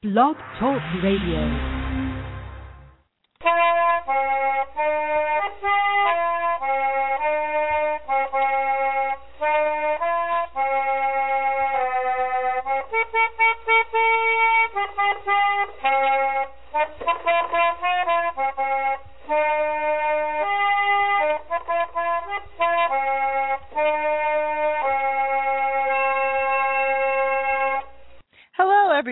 Blog Talk Radio.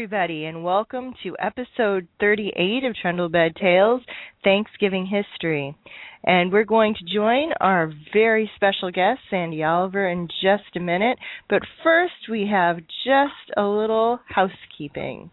Everybody, and welcome to episode 38 of Trundlebed Tales Thanksgiving History. And we're going to join our very special guest, Sandy Oliver, in just a minute. But first, we have just a little housekeeping.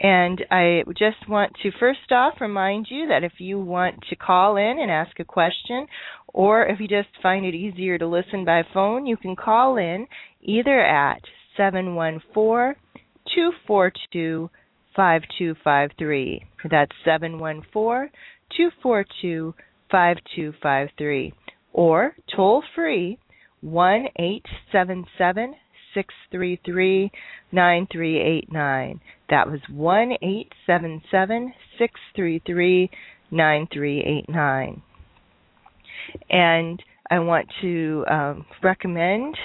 And I just want to first off remind you that if you want to call in and ask a question, or if you just find it easier to listen by phone, you can call in either at 714 242 5253. That's 714 242 5253. Or toll free 1 877 633 9389. That was 1 877 633 9389. And I want to um, recommend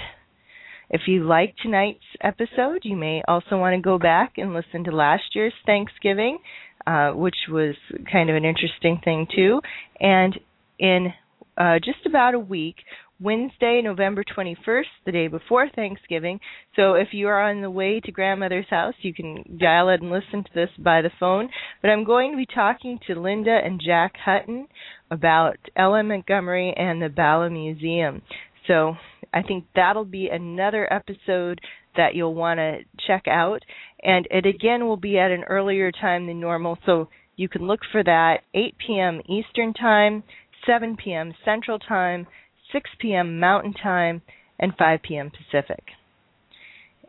if you like tonight's episode, you may also want to go back and listen to last year's Thanksgiving, uh, which was kind of an interesting thing, too. And in uh, just about a week, Wednesday, November 21st, the day before Thanksgiving. So if you are on the way to grandmother's house, you can dial it and listen to this by the phone. But I'm going to be talking to Linda and Jack Hutton about Ellen Montgomery and the Bala Museum. So I think that'll be another episode that you'll want to check out. And it again will be at an earlier time than normal. So you can look for that 8 p.m. Eastern Time, 7 p.m. Central Time, 6 p.m. Mountain Time, and 5 p.m. Pacific.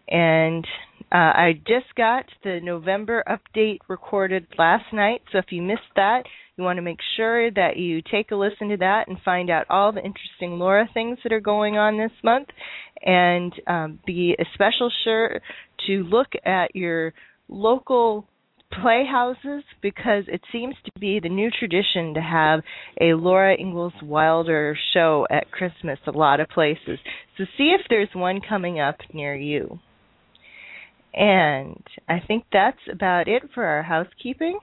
And uh, I just got the November update recorded last night, so if you missed that, you want to make sure that you take a listen to that and find out all the interesting Laura things that are going on this month, and um, be especially sure to look at your local playhouses because it seems to be the new tradition to have a Laura Ingalls Wilder show at Christmas a lot of places. So see if there's one coming up near you. And I think that's about it for our housekeeping.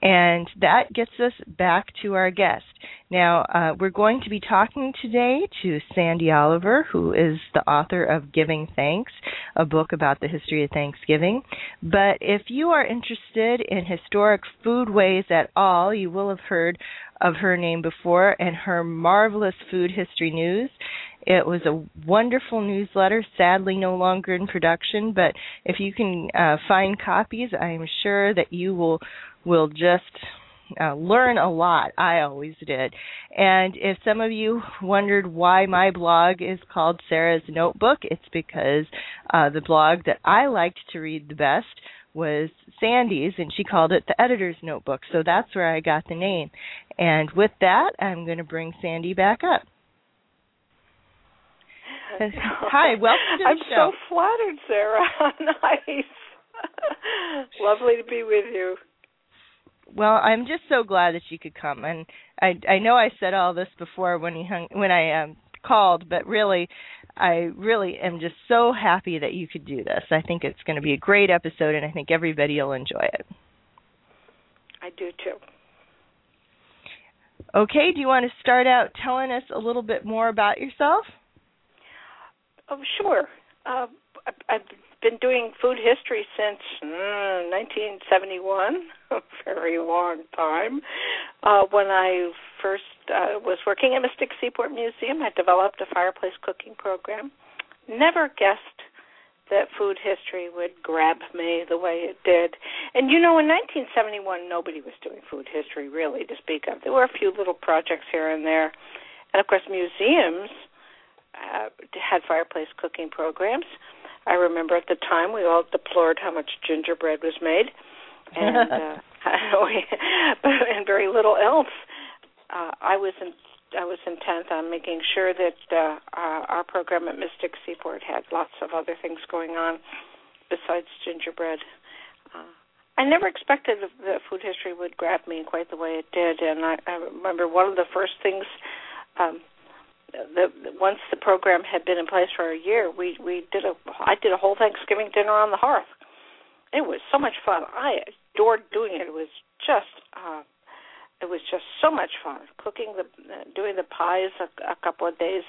And that gets us back to our guest. Now, uh, we're going to be talking today to Sandy Oliver, who is the author of Giving Thanks, a book about the history of Thanksgiving. But if you are interested in historic foodways at all, you will have heard of her name before and her marvelous food history news. It was a wonderful newsletter, sadly no longer in production, but if you can uh, find copies, I am sure that you will will just uh, learn a lot. I always did. And if some of you wondered why my blog is called Sarah's Notebook, it's because uh, the blog that I liked to read the best was Sandy's, and she called it the Editor's Notebook. So that's where I got the name. And with that, I'm going to bring Sandy back up. Hi, welcome to the I'm show. so flattered, Sarah. nice. Lovely to be with you. Well, I'm just so glad that you could come, and I I know I said all this before when you hung when I um called, but really, I really am just so happy that you could do this. I think it's going to be a great episode, and I think everybody will enjoy it. I do too. Okay, do you want to start out telling us a little bit more about yourself? Oh, sure. Uh, I've been doing food history since mm, 1971, a very long time. Uh, when I first uh, was working at Mystic Seaport Museum, I developed a fireplace cooking program. Never guessed that food history would grab me the way it did. And you know, in 1971, nobody was doing food history really to speak of. There were a few little projects here and there, and of course, museums uh, had fireplace cooking programs. I remember at the time we all deplored how much gingerbread was made, and uh, and very little else. Uh, I was in I was intent on making sure that uh, our program at Mystic Seaport had lots of other things going on besides gingerbread. Uh, I never expected that food history would grab me quite the way it did, and I, I remember one of the first things. Um, the once the program had been in place for a year, we we did a I did a whole Thanksgiving dinner on the hearth. It was so much fun. I adored doing it. It was just uh, it was just so much fun cooking the uh, doing the pies a, a couple of days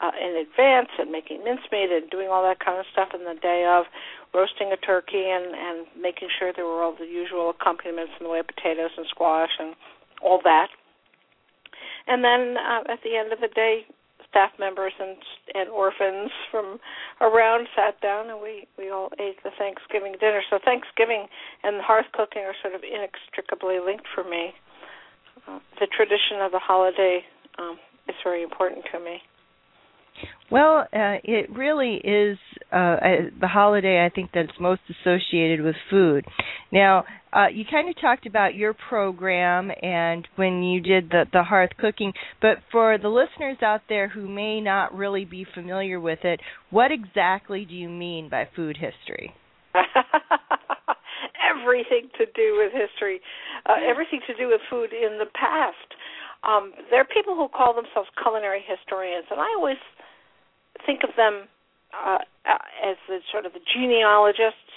uh, in advance and making mincemeat and doing all that kind of stuff in the day of roasting a turkey and and making sure there were all the usual accompaniments in the way of potatoes and squash and all that and then uh, at the end of the day staff members and and orphans from around sat down and we we all ate the Thanksgiving dinner. So Thanksgiving and hearth cooking are sort of inextricably linked for me the tradition of the holiday um, is very important to me. Well, uh, it really is uh, the holiday I think that's most associated with food. Now, uh, you kind of talked about your program and when you did the the hearth cooking, but for the listeners out there who may not really be familiar with it, what exactly do you mean by food history? everything to do with history, uh, everything to do with food in the past. Um, there are people who call themselves culinary historians, and I always think of them uh, as the sort of the genealogists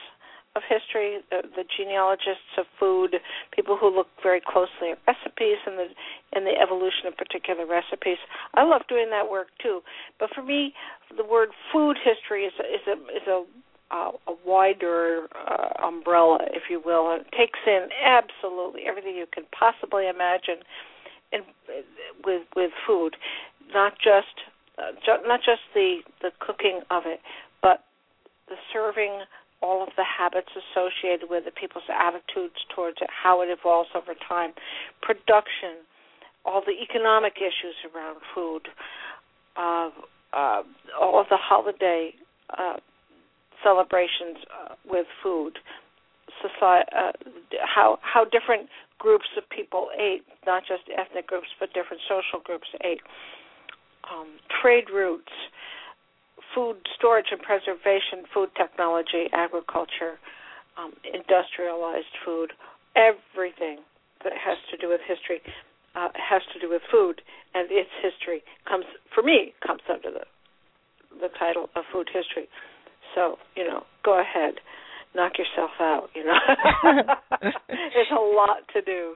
of history, the, the genealogists of food, people who look very closely at recipes and the and the evolution of particular recipes. I love doing that work too. But for me, the word food history is a, is a is a uh, a wider uh, umbrella, if you will. It takes in absolutely everything you can possibly imagine in, with with food, not just uh, ju- not just the the cooking of it, but the serving, all of the habits associated with it, people's attitudes towards it, how it evolves over time, production, all the economic issues around food, uh, uh, all of the holiday uh, celebrations uh, with food, society, uh, how how different groups of people ate, not just ethnic groups, but different social groups ate. Um, trade routes, food storage and preservation, food technology, agriculture, um, industrialized food, everything that has to do with history uh, has to do with food, and its history comes for me comes under the the title of food history. So, you know, go ahead, knock yourself out, you know. There's a lot to do.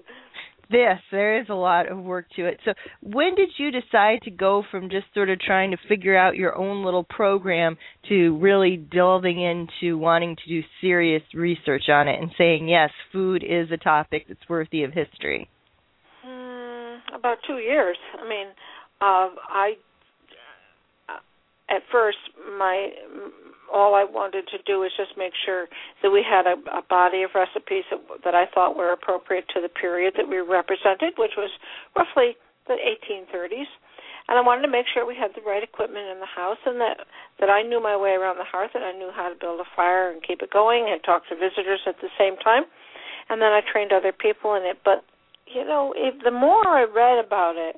Yes, there is a lot of work to it. So, when did you decide to go from just sort of trying to figure out your own little program to really delving into wanting to do serious research on it and saying, yes, food is a topic that's worthy of history? Mm, about two years. I mean, uh, I at first my all I wanted to do was just make sure that we had a, a body of recipes that, that I thought were appropriate to the period that we represented, which was roughly the 1830s. And I wanted to make sure we had the right equipment in the house, and that that I knew my way around the hearth, and I knew how to build a fire and keep it going, and talk to visitors at the same time. And then I trained other people in it. But you know, if, the more I read about it,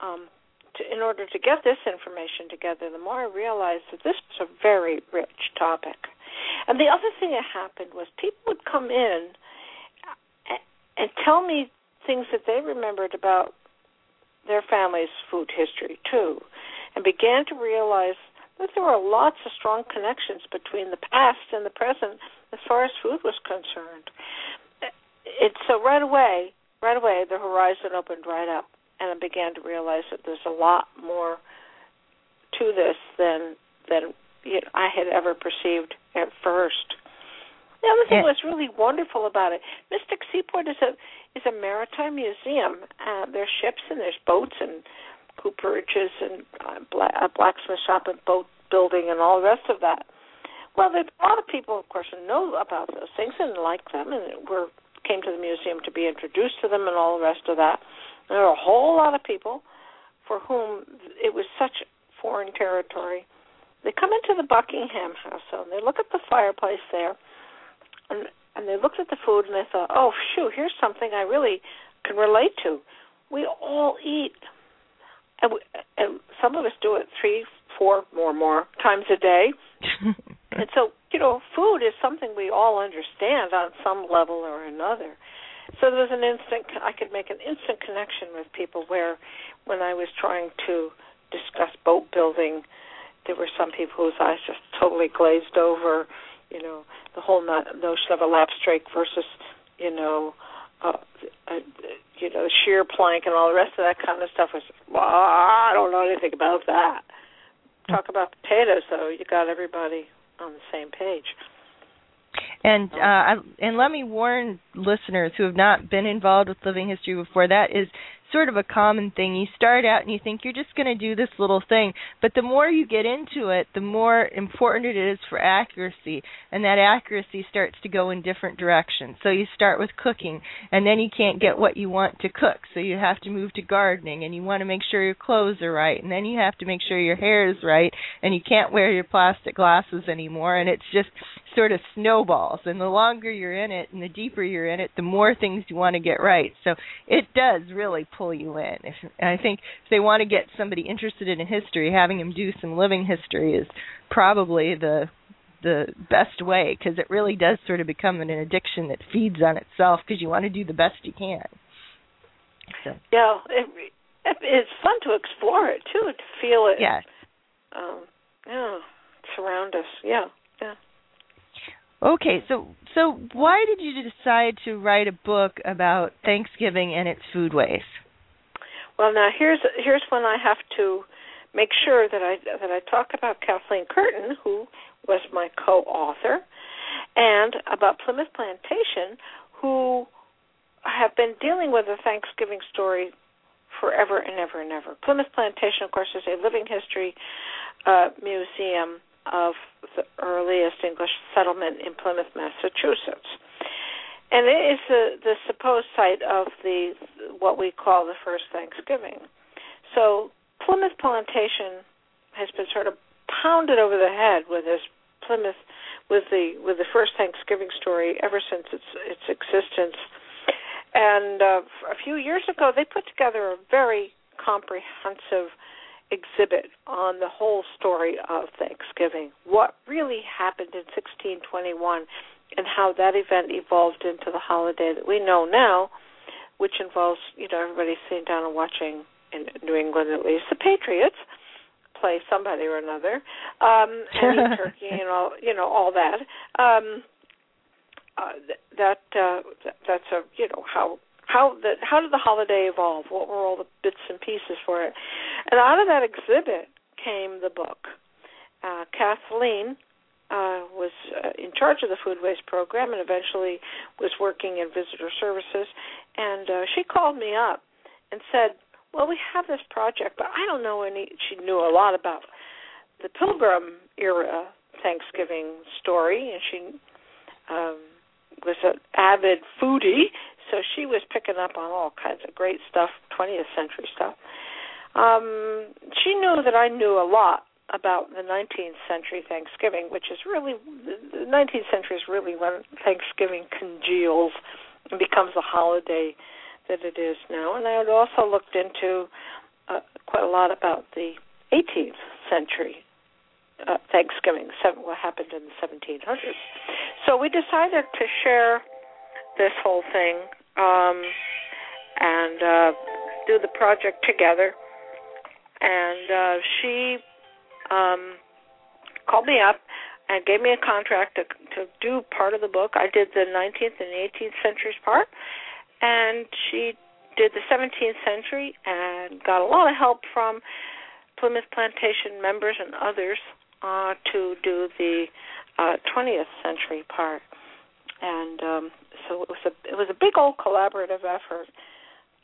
um, to, in order to get this information together, the more I realized that this was a very rich topic. And the other thing that happened was people would come in and tell me things that they remembered about their family's food history too, and began to realize that there were lots of strong connections between the past and the present as far as food was concerned. It so right away, right away, the horizon opened right up and I began to realize that there's a lot more to this than than you know, I had ever perceived at first. The other thing yeah. was really wonderful about it. Mystic Seaport is a is a maritime museum. Uh, there's ships and there's boats and cooperages and uh, bla- a blacksmith shop and boat building and all the rest of that. Well, there's a lot of people, of course, know about those things and like them, and were came to the museum to be introduced to them and all the rest of that. There are a whole lot of people for whom it was such foreign territory they come into the Buckingham household and they look at the fireplace there, and and they looked at the food and they thought, oh, shoot, here's something I really can relate to. We all eat, and we, and some of us do it three, four, more, more times a day. and so, you know, food is something we all understand on some level or another. So there was an instant I could make an instant connection with people where when I was trying to discuss boat building, there were some people whose eyes just totally glazed over, you know, the whole notion of a lap strake versus, you know, uh, uh, you know, sheer plank and all the rest of that kind of stuff was, well, I don't know anything about that. Talk about potatoes, though. You got everybody on the same page. And uh, and let me warn listeners who have not been involved with living history before that is sort of a common thing. You start out and you think you're just going to do this little thing, but the more you get into it, the more important it is for accuracy, and that accuracy starts to go in different directions. So you start with cooking, and then you can't get what you want to cook, so you have to move to gardening, and you want to make sure your clothes are right, and then you have to make sure your hair is right, and you can't wear your plastic glasses anymore, and it's just sort of snowballs. And the longer you're in it, and the deeper you're in it, the more things you want to get right. So it does really pull you in. If, I think if they want to get somebody interested in history, having them do some living history is probably the the best way because it really does sort of become an addiction that feeds on itself because you want to do the best you can. So. Yeah, it, it's fun to explore it too, to feel it. Yeah. Um, yeah, surround us. Yeah. Okay, so so why did you decide to write a book about Thanksgiving and its food? Well, now here's here's when I have to make sure that I that I talk about Kathleen Curtin, who was my co-author, and about Plimoth Plantation, who have been dealing with the Thanksgiving story forever and ever and ever. Plimoth Plantation, of course, is a living history uh, museum of the earliest English settlement in Plymouth, Massachusetts and it is the, the supposed site of the what we call the first Thanksgiving. So Plimoth Plantation has been sort of pounded over the head with this Plymouth with the with the first Thanksgiving story ever since its its existence. And uh, a few years ago, they put together a very comprehensive exhibit on the whole story of Thanksgiving. What really happened in 1621 and how that event evolved into the holiday that we know now, which involves you know everybody sitting down and watching in New England at least the Patriots play somebody or another, um, and eat turkey and all you know all that. Um, uh, that uh, that's a you know how how the how did the holiday evolve? What were all the bits and pieces for it? And out of that exhibit came the book. Uh, Kathleen uh, was uh, in charge of the foodways program and eventually was working in visitor services. And uh, she called me up and said, "Well, we have this project, but I don't know any." She knew a lot about the Pilgrim era Thanksgiving story, and she um, was an avid foodie, so she was picking up on all kinds of great stuff, 20th century stuff. Um, she knew that I knew a lot about the 19th century Thanksgiving, which is really the 19th century is really when Thanksgiving congeals and becomes the holiday that it is now. And I had also looked into uh, quite a lot about the 18th century uh, Thanksgiving, what happened in the 1700s. So we decided to share this whole thing um, and uh, do the project together. And uh, she um, called me up and gave me a contract to to do part of the book. I did the 19th and 18th centuries part, and she did the 17th century and got a lot of help from Plimoth Plantation members and others uh, to do the uh, 20th century part. And um, so it was a it was a big old collaborative effort.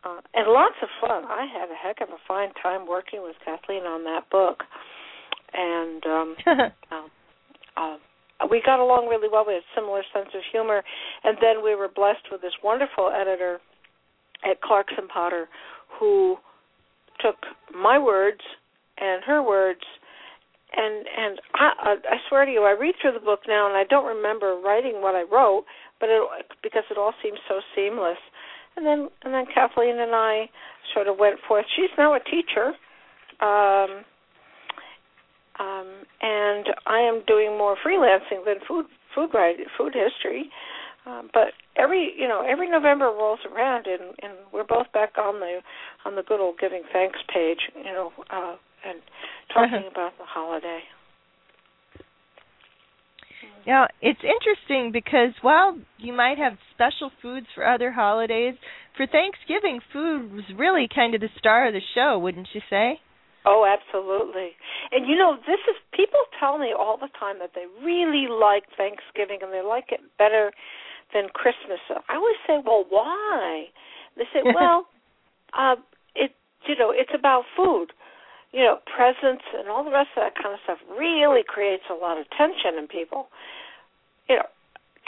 Uh, and lots of fun. I had a heck of a fine time working with Kathleen on that book and um, um, uh, we got along really well. We had a similar sense of humor, and then we were blessed with this wonderful editor at Clarkson Potter who took my words and her words and and I I swear to you, I read through the book now, and I don't remember writing what I wrote, but it because it all seems so seamless. And then and then Kathleen and I sort of went forth. She's now a teacher. Um, um, and I am doing more freelancing than food food writing, food history. Um, but every you know every November rolls around and and we're both back on the on the good old giving thanks page, you know, uh, and talking about the holiday. Now, it's interesting because while you might have special foods for other holidays, for Thanksgiving, food was really kind of the star of the show, wouldn't you say? Oh, absolutely. And you know, this is people tell me all the time that they really like Thanksgiving and they like it better than Christmas. I always say, "Well, why?" They say, "Well, uh it you know, it's about food. You know, presents and all the rest of that kind of stuff really creates a lot of tension in people. You know,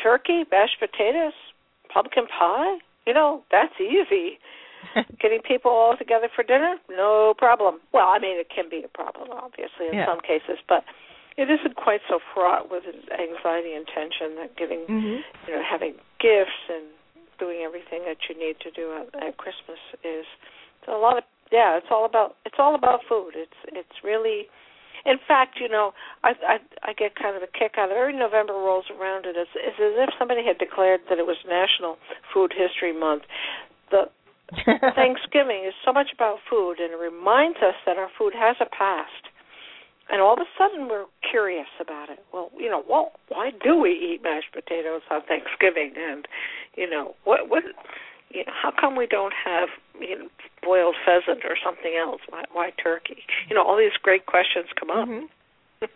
turkey, mashed potatoes, pumpkin pie, you know, that's easy. Getting people all together for dinner, no problem. Well, I mean, it can be a problem, obviously, in Yeah. some cases, but it isn't quite so fraught with anxiety and tension that getting, hmm you know, having gifts and doing everything that you need to do at, at Christmas is. So a lot of yeah, it's all about it's all about food. It's it's really, in fact, you know, I I I get kind of a kick out of every November rolls around and it's it's as if somebody had declared that it was National Food History Month. The Thanksgiving is so much about food, and it reminds us that our food has a past. And all of a sudden, we're curious about it. Well, you know, well, why do we eat mashed potatoes on Thanksgiving? And you know, what what, you know, how come we don't have you know boiled pheasant or something else? Why why turkey? You know, all these great questions come up. Mhm.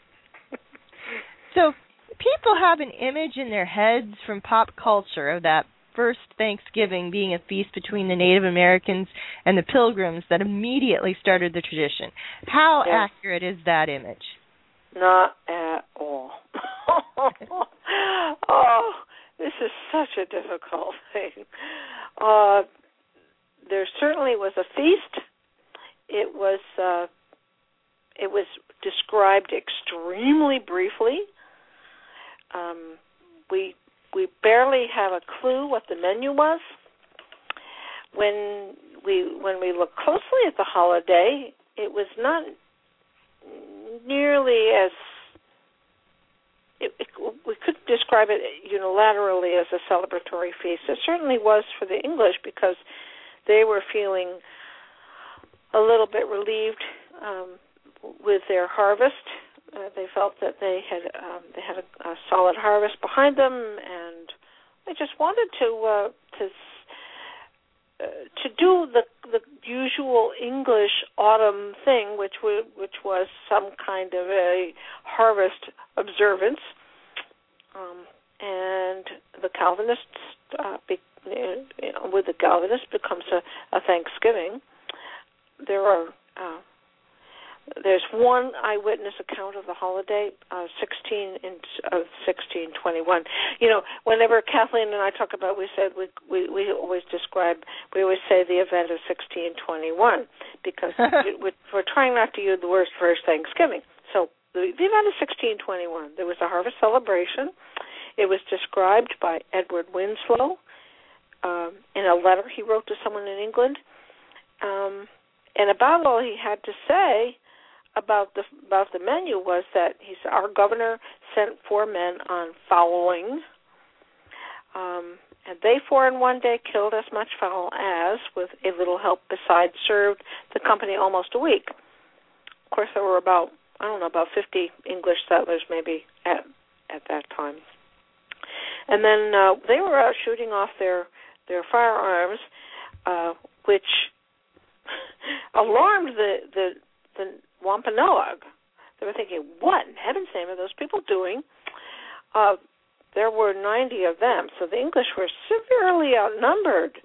So people have an image in their heads from pop culture of that first Thanksgiving being a feast between the Native Americans and the Pilgrims that immediately started the tradition. How Yeah. accurate is that image? Not at all. oh, this is such a difficult thing. Uh, there certainly was a feast. It was uh, it was described extremely briefly. Um, we we barely have a clue what the menu was. When we when we look closely at the holiday, it was not nearly as it, it, we could describe it unilaterally as a celebratory feast. It certainly was for the English because they were feeling a little bit relieved um, with their harvest. Uh, they felt that they had um, they had a, a solid harvest behind them, and they just wanted to uh, to uh, to do the the usual English autumn thing, which w- which was some kind of a harvest observance. Um, and the Calvinists, uh, be, you know, with the Calvinists, becomes a, a Thanksgiving. There are uh, there's one eyewitness account of the holiday, uh, 16 in of 1621. You know, whenever Kathleen and I talk about, we said we we we always describe, we always say the event of 1621 because we're, we're trying not to use the word first Thanksgiving. So the, event of 1621, there was a harvest celebration. It was described by Edward Winslow um, in a letter he wrote to someone in England. Um, and about all he had to say about the about the menu was that he said our governor sent four men on fowling, um, and they four in one day killed as much fowl as, with a little help besides, served the company almost a week. Of course, there were about I don't know about fifty English settlers maybe at at that time, and then uh, they were out shooting off their their firearms, uh, which alarmed the the the Wampanoag. They were thinking, "What in heaven's name are those people doing?" Uh, there were 90 of them, so the English were severely outnumbered.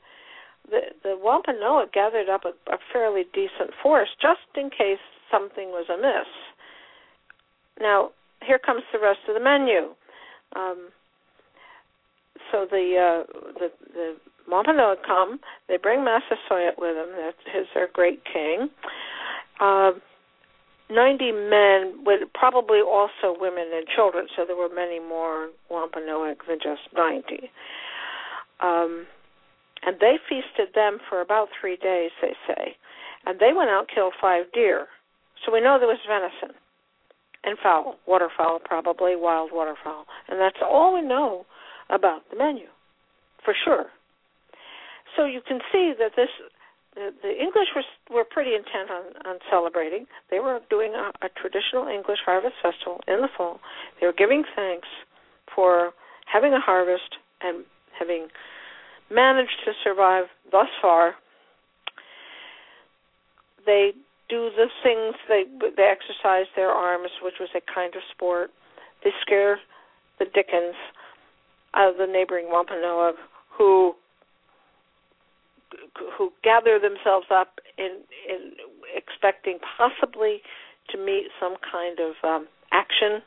The the Wampanoag gathered up a, a fairly decent force just in case something was amiss. Now, here comes the rest of the menu. Um, so the uh, the the Wampanoag come. They bring Massasoit with them. That is their great king. Uh, 90 men, with probably also women and children, so there were many more Wampanoag than just 90. Um, and they feasted them for about three days, they say. And they went out and killed five deer. So we know there was venison and fowl, waterfowl probably, wild waterfowl. And that's all we know about the menu, for sure. So you can see that this the, the English were were pretty intent on on celebrating. They were doing a, a traditional English harvest festival in the fall. They were giving thanks for having a harvest and having managed to survive thus far. They do the things they they exercise their arms, which was a kind of sport. They scare the dickens out of the neighboring Wampanoag, who who gather themselves up in in expecting possibly to meet some kind of um, action,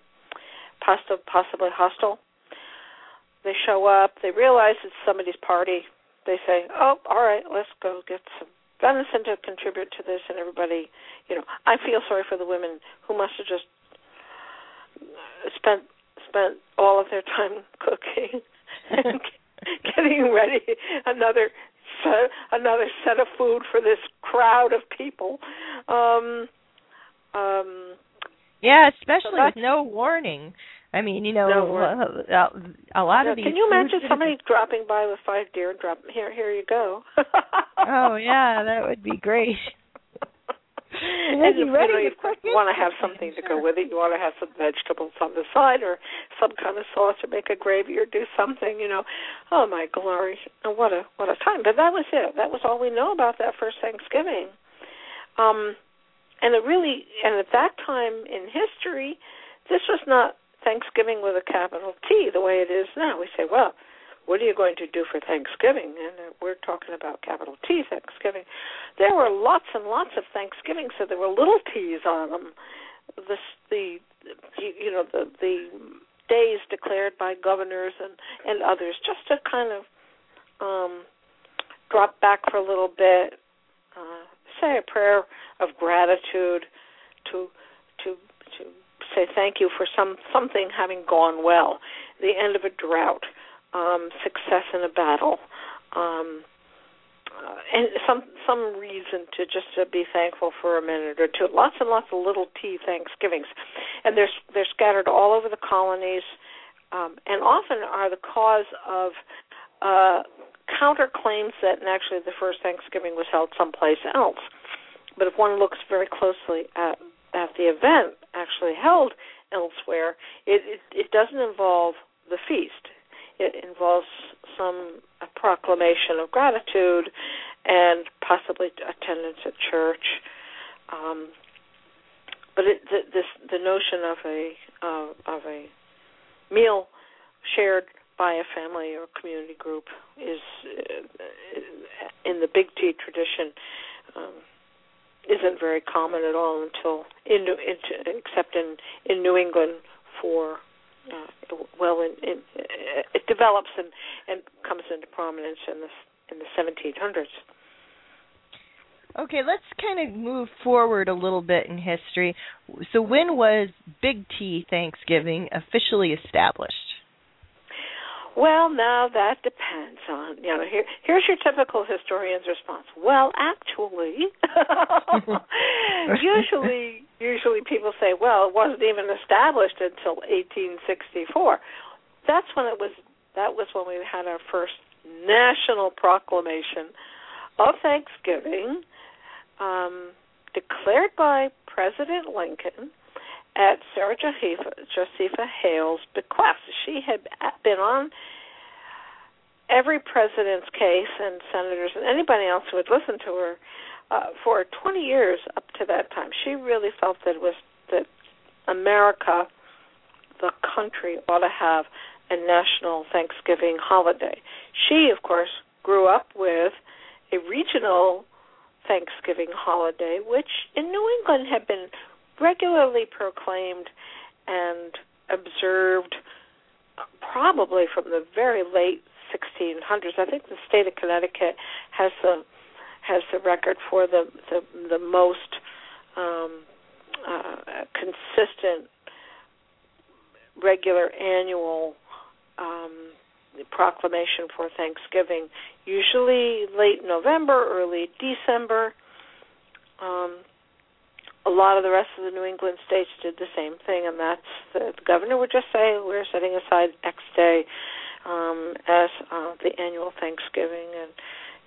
possibly possibly hostile. They show up. They realize it's somebody's party. They say, "Oh, all right, let's go get some venison to contribute to this." And everybody, you know, I feel sorry for the women who must have just spent spent all of their time cooking and getting ready another set, another set of food for this crowd of people. Um, um, yeah, especially so with no warning. I mean, you know, no a, a, lot of these. Can you imagine somebody dropping by with five deer and drop here? Here you go. oh yeah, that would be great and you, ready you, you want to have something to go with it. You want to have some vegetables on the side or some kind of sauce or make a gravy or do something, you know. Oh my glory. And what a what a time. But that was it. That was all we know about that first Thanksgiving. Um and it really and at that time in history, this was not Thanksgiving with a capital T the way it is now. We say, well, what are you going to do for Thanksgiving? And uh, we're talking about capital T Thanksgiving. There were lots and lots of Thanksgiving, so there were little T's on them. The the you know the the days declared by governors and and others, just to kind of um, drop back for a little bit, uh, say a prayer of gratitude, to say thank you for some something having gone well, the end of a drought um, success in a battle, um, uh, and some some reason to just to be thankful for a minute or two. Lots and lots of little T Thanksgivings, and they're they're scattered all over the colonies, um, and often are the cause of uh, counterclaims that actually the first Thanksgiving was held someplace else. But if one looks very closely at at the event actually held elsewhere, it it, it doesn't involve the feast it involves some proclamation of gratitude and possibly attendance at church. Um, but it, the, this the notion of a uh, of a meal shared by a family or community group is uh, in the Big T tradition um, isn't very common at all until in, into, except in in New England for uh, well, in, in, it develops and, and comes into prominence in the in the 1700s. Okay, let's kind of move forward a little bit in history. So, when was Big T Thanksgiving officially established? Well, now that depends on you know. Here, here's your typical historian's response. Well, actually, usually, usually people say, well, it wasn't even established until 1864. That's when it was. That was when we had our first national proclamation of Thanksgiving, um, declared by President Lincoln at Sarah Josepha, Hale's bequest. She had been on every president's case and senators and anybody else who would listen to her uh, for 20 years up to that time. She really felt that was that America, the country, ought to have a national Thanksgiving holiday. She, of course, grew up with a regional Thanksgiving holiday, which in New England had been regularly proclaimed and observed probably from the very late 1600s. I think the state of Connecticut has the has the record for the the, the most um, uh, consistent, regular annual um, proclamation for Thanksgiving, usually late November, early December. Um, a lot of the rest of the New England states did the same thing, and that's the, the governor would just say, "We're setting aside X day um, as uh, the annual Thanksgiving," and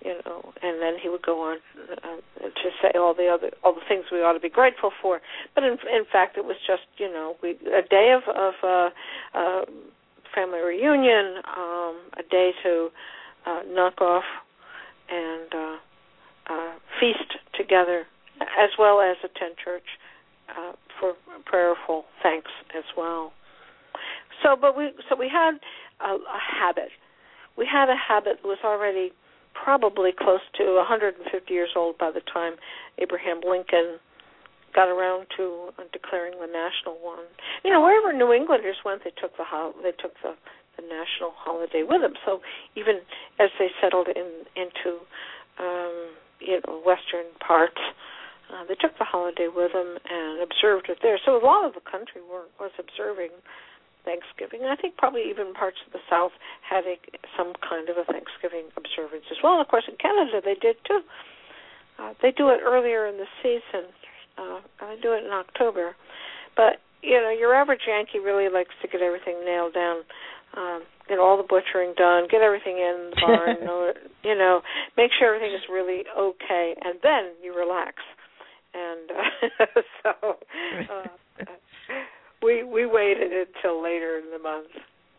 you know, and then he would go on uh, to say all the other all the things we ought to be grateful for. But in in fact, it was just you know we a day of of uh, uh, family reunion, um, a day to uh, knock off and uh, uh, feast together as well as attend church uh, for prayerful thanks as well. So, but we so we had a, a habit. We had a habit that was already probably close to 150 years old by the time Abraham Lincoln got around to uh, declaring the national one. You know, wherever New Englanders went, they took the ho- they took the the national holiday with them. So even as they settled in into um, you know western parts, uh, they took the holiday with them and observed it there. So a lot of the country were, was observing Thanksgiving. And I think probably even parts of the South had a, some kind of a Thanksgiving observance as well. And of course, in Canada they did too. Uh, they do it earlier in the season. Uh, they do it in October. But you know, your average Yankee really likes to get everything nailed down. Um, get all the butchering done, get everything in the barn, you know, make sure everything is really okay, and then you relax and uh, so uh, we we waited until later in the month,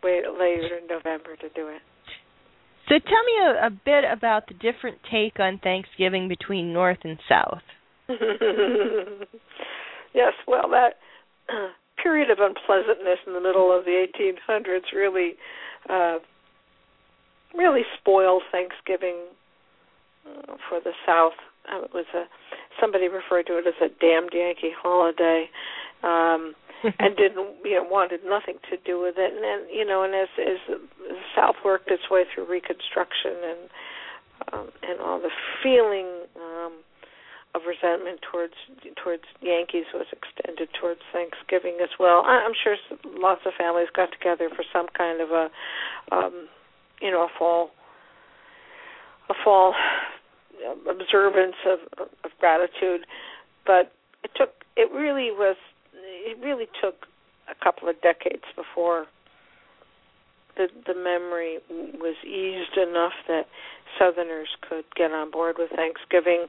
wait later in November to do it. So tell me a, a bit about the different take on Thanksgiving between North and South. yes, well that uh, period of unpleasantness in the middle of the 1800s really uh, really spoiled Thanksgiving uh, for the South. Uh, it was a somebody referred to it as a damned Yankee holiday, um, and didn't you know wanted nothing to do with it. And then you know, and as as the South worked its way through Reconstruction and um, and all the feeling um, of resentment towards towards Yankees was extended towards Thanksgiving as well. I, I'm sure lots of families got together for some kind of a um, you know a fall a fall Um, observance of, of gratitude, but it took it really was it really took a couple of decades before the the memory was eased enough that Southerners could get on board with Thanksgiving,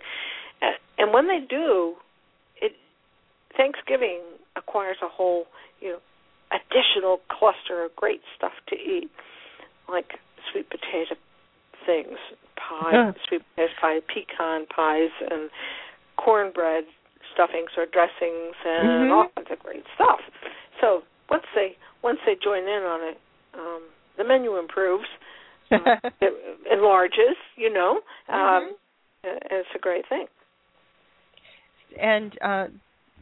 and when they do, it Thanksgiving acquires a whole you know additional cluster of great stuff to eat, like sweet potato things, pie, yeah. sweet potato pie, pecan pies, and cornbread stuffings or dressings, and mm-hmm. all kinds of great stuff. So once they once they join in on it, um, the menu improves, uh, it enlarges. You know, um, mm-hmm. it's a great thing. And uh,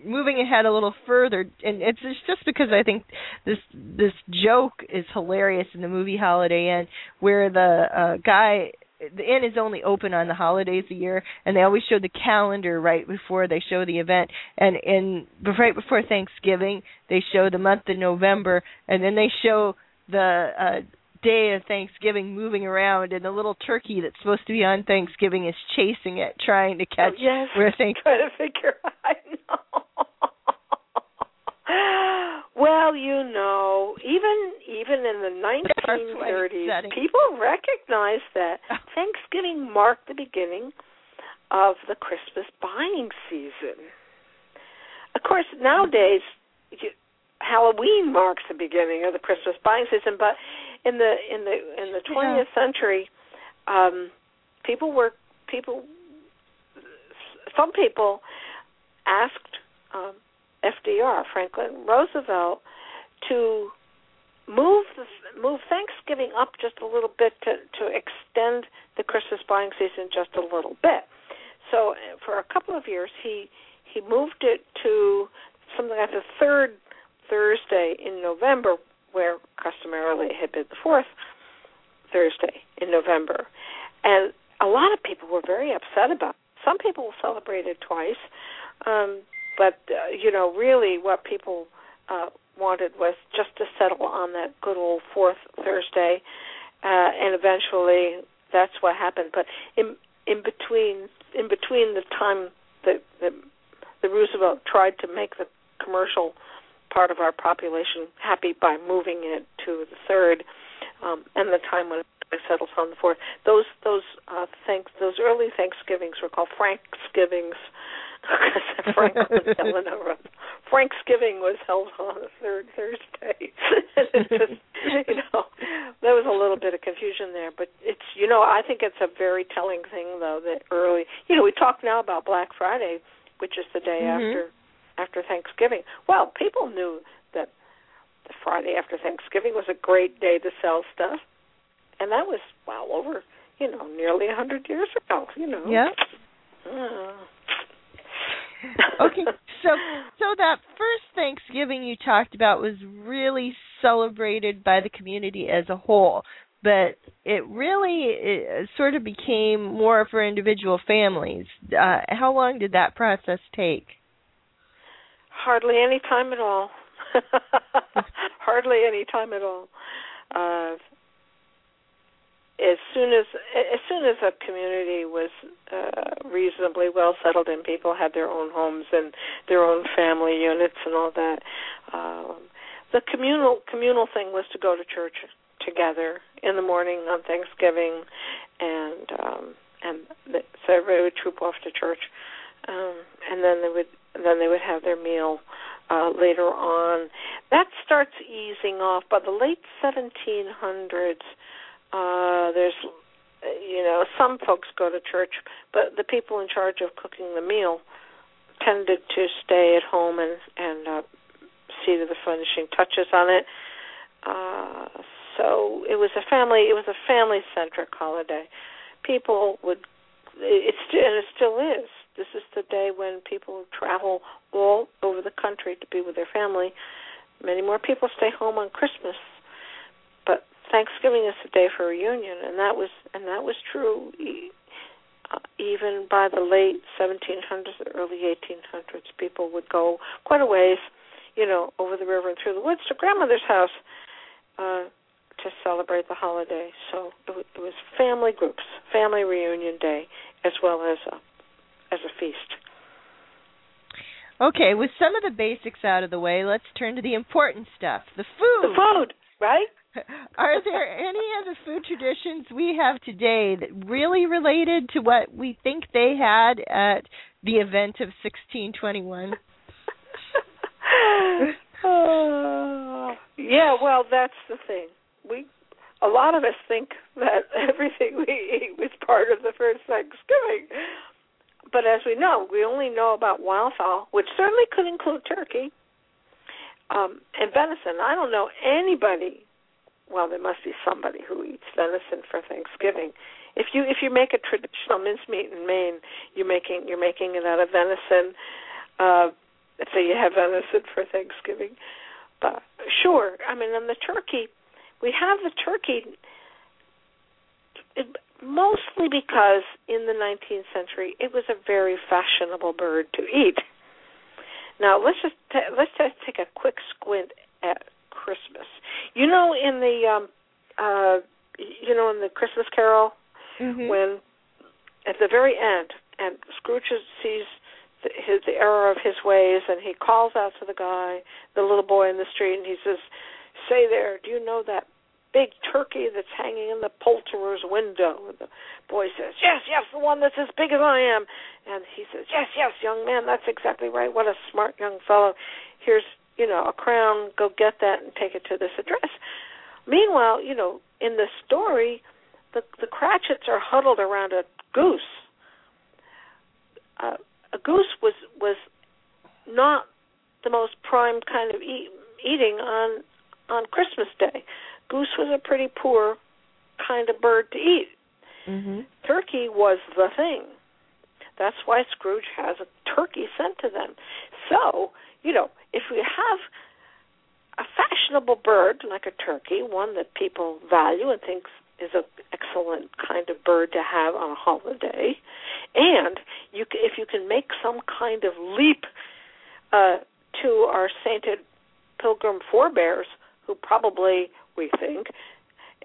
moving ahead a little further, and it's just because I think this this joke is hilarious in the movie Holiday Inn, where the uh, guy the inn is only open on the holidays a year and they always show the calendar right before they show the event and in right before thanksgiving they show the month of november and then they show the uh day of Thanksgiving moving around, and the little turkey that's supposed to be on Thanksgiving is chasing it, trying to catch oh, yes, where things. Trying to figure. I know. well, you know, even even in the 1930s, people recognized that. Thanksgiving marked the beginning of the Christmas buying season. Of course, nowadays you, Halloween marks the beginning of the Christmas buying season, but in the in the in the 20th yeah. century, um, people were people. Some people asked um, FDR, Franklin Roosevelt, to move the move Thanksgiving up just a little bit to to extend the Christmas buying season just a little bit. So uh, for a couple of years, he he moved it to something like the third Thursday in November, where customarily it had been the fourth Thursday in November. And a lot of people were very upset about it. Some people celebrated twice. Um, but uh, you know, really, what people uh, wanted was just to settle on that good old fourth Thursday, uh, and eventually that's what happened. But in in between in between the time that the, the Roosevelt tried to make the commercial part of our population happy by moving it to the third, um, and the time when it settles on the fourth. Those those uh, thanks those early Thanksgivings were called Franksgivings because Frank Delano wrote. Franksgiving was held on the third Thursday. it's just, you know, there was a little bit of confusion there, but it's, you know, I think it's a very telling thing though that early, you know, we talk now about Black Friday, which is the day mm-hmm. after after Thanksgiving. Well, people knew that the Friday after Thanksgiving was a great day to sell stuff, and that was well over, you know, nearly a hundred years ago. You know. Yeah. Uh, okay, so so that first Thanksgiving you talked about was really celebrated by the community as a whole, but it really it sort of became more for individual families. Uh, how long did that process take? Hardly any time at all. Hardly any time at all. Uh, as soon as as soon as a community was uh, reasonably well settled and people had their own homes and their own family units and all that, um, the communal communal thing was to go to church together in the morning on Thanksgiving, and um, and the, so everybody would troop off to church, um, and then they would then they would have their meal uh, later on. That starts easing off by the late 1700s uh, there's, you know, some folks go to church, but the people in charge of cooking the meal tended to stay at home and and uh, see to the finishing touches on it. Uh, so it was a family. It was a family-centric holiday. People would. It's and it still is. This is the day when people travel all over the country to be with their family. Many more people stay home on Christmas Thanksgiving is the day for reunion, and that was and that was true uh, even by the late 1700s, early 1800s. People would go quite a ways, you know, over the river and through the woods to grandmother's house uh, to celebrate the holiday. So it, w- it was family groups, family reunion day, as well as a as a feast. Okay, with some of the basics out of the way, let's turn to the important stuff, the food. The food, right? Are there any of the food traditions we have today that really related to what we think they had at the event of 1621? uh, yeah, well, that's the thing. We a lot of us think that everything we eat was part of the first Thanksgiving. But as we know, we only know about wildfowl, which certainly could include turkey um, and venison. I don't know anybody well, there must be somebody who eats venison for Thanksgiving. If you if you make a traditional mincemeat in Maine, you're making you're making it out of venison. Uh, so you have venison for Thanksgiving. But sure, I mean, on the turkey, we have the turkey it, mostly because in the 19th century it was a very fashionable bird to eat. Now let's just t- let's just take a quick squint at Christmas. You know, in the um uh you know in the Christmas Carol mm-hmm. when at the very end and Scrooge sees the, his the error of his ways and he calls out to the guy, the little boy in the street, and he says, "Say there, do you know that big turkey that's hanging in the poulterer's window?" And the boy says, "Yes, yes, the one that's as big as I am." And he says, "Yes, yes, young man, that's exactly right. What a smart young fellow. Here's you know, a crown, go get that and take it to this address. Meanwhile, you know, in the story, the the Cratchits are huddled around a goose. Uh, a goose was was not the most prime kind of eat, eating on on Christmas Day. Goose was a pretty poor kind of bird to eat. Mm-hmm. Turkey was the thing. That's why Scrooge has a turkey sent to them. So, you know, if we have a fashionable bird like a turkey, one that people value and think is an excellent kind of bird to have on a holiday, and you if you can make some kind of leap uh, to our sainted pilgrim forebears who probably, we think,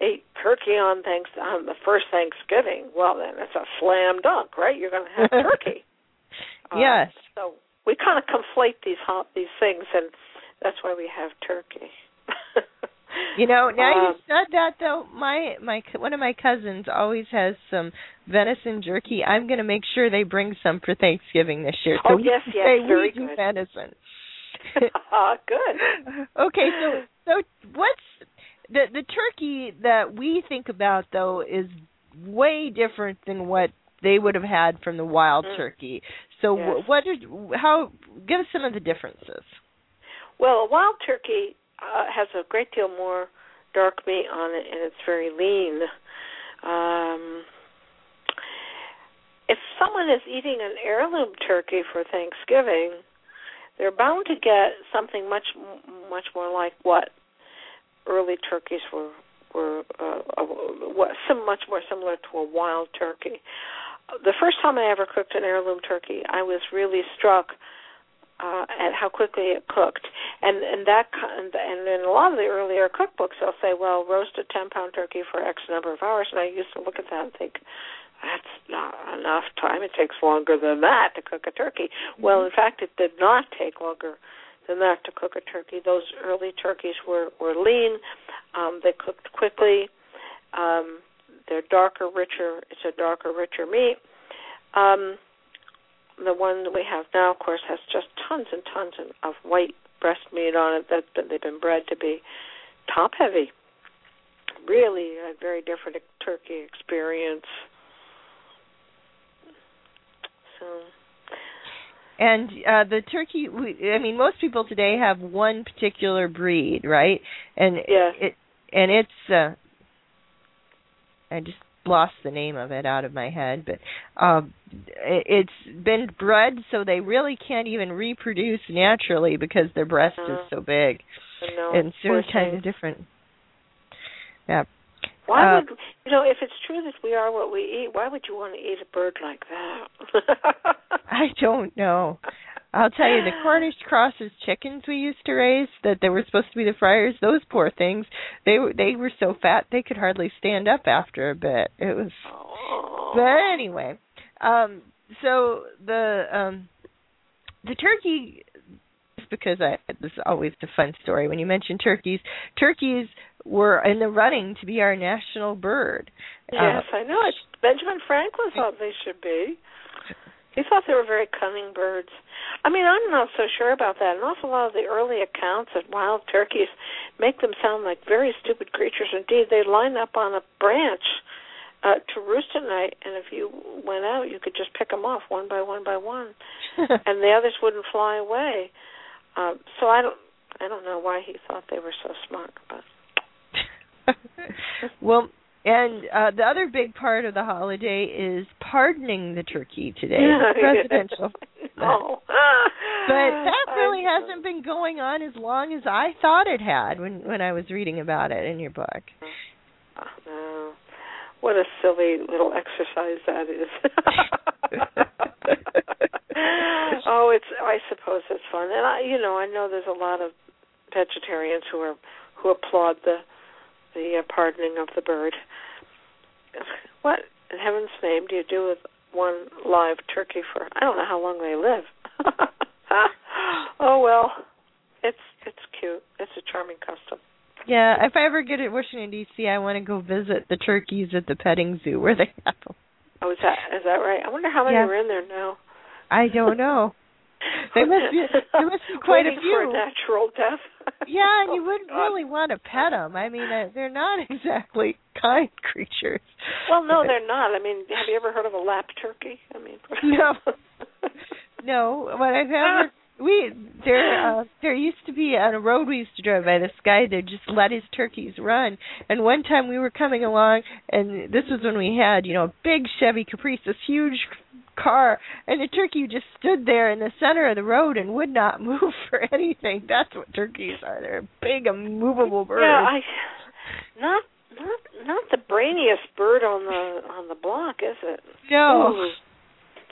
ate turkey on thanks on the first Thanksgiving. Well, then it's a slam dunk, right? You're going to have turkey. yes. Uh, so we kind of conflate these these things, and that's why we have turkey. You know, now Um, you said that though, my my one of my cousins always has some venison jerky. I'm going to make sure they bring some for Thanksgiving this year. Oh, so yes, we yes, say very we do good. venison. Ah, good. okay, so so what's the the turkey that we think about though is way different than what they would have had from the wild Mm. turkey. So Yes. what are how give us some of the differences. Well, a wild turkey uh, has a great deal more dark meat on it, and it's very lean. Um, if someone is eating an heirloom turkey for Thanksgiving, they're bound to get something much much more like what early turkeys were were uh, uh, what some much more similar to a wild turkey. The first time I ever cooked an heirloom turkey, I was really struck uh, at how quickly it cooked, and and that and, and in a lot of the earlier cookbooks, they'll say, well, roast a ten pound turkey for X number of hours, and I used to look at that and think, that's not enough time. It takes longer than that to cook a turkey. Well, in fact, it did not take longer than that to cook a turkey. Those early turkeys were were lean. Um, they cooked quickly. Um, they're darker, richer. It's a darker, richer meat. Um, the one that we have now, of course, has just tons and tons of white breast meat on it that, that they've been bred to be top heavy. Really, a very different turkey experience. So, And uh the turkey we, I mean most people today have one particular breed, right? And Yes. it and it's uh I just lost the name of it out of my head, but um it, it's been bred so they really can't even reproduce naturally because their breast is Uh, so big. Know, and so it's kind of different. Yeah. Why uh, would you know if it's true that we are what we eat? Why would you want to eat a bird like that? I don't know. I'll tell you, the Cornish crosses chickens we used to raise that they were supposed to be the fryers. Those poor things, they were they were so fat they could hardly stand up after a bit. It was, Oh. but anyway, um, so the um, the turkey. Because I this is always a fun story when you mention turkeys. Turkeys were in the running to be our national bird. Yes, Uh, I know. It's Benjamin Franklin thought they should be. He thought they were very cunning birds. I mean, I'm not so sure about that. An awful lot of the early accounts of wild turkeys make them sound like very stupid creatures. Indeed, they line up on a branch uh, to roost at night, and if you went out, you could just pick them off one by one by one, and the others wouldn't fly away. Um, so I don't, I don't know why he thought they were so smart, but well, and uh the other big part of the holiday is pardoning the turkey today. Yeah, the presidential. no. But that really hasn't been going on as long as I thought it had when when I was reading about it in your book. Oh, no. What a silly little exercise that is. I suppose it's fun. And I you know, I know there's a lot of vegetarians who are who applaud the the uh, pardoning of the bird. What in heaven's name do you do with one live turkey for I don't know how long they live. oh well. It's it's cute. It's a charming custom. Yeah, if I ever get to Washington D.C., I want to go visit the turkeys at the petting zoo where they have them. Oh, is that is that right? I wonder how many Yeah. are in there now. I don't know. They must be there must be quite a Waiting for a natural death. Yeah, and you wouldn't Oh, really want to pet them. I mean, uh, they're not exactly kind creatures. Well, no, they're not. I mean, have you ever heard of a lap turkey? I mean, No. No, what I've ever we there uh there used to be on a road we used to drive by this guy that just let his turkeys run and one time we were coming along and this was when we had you know a big chevy caprice this huge car and the turkey just stood there in the center of the road and would not move for anything that's what turkeys are they're big immovable birds yeah, I not not not the brainiest bird on the on the block, is it? no Ooh.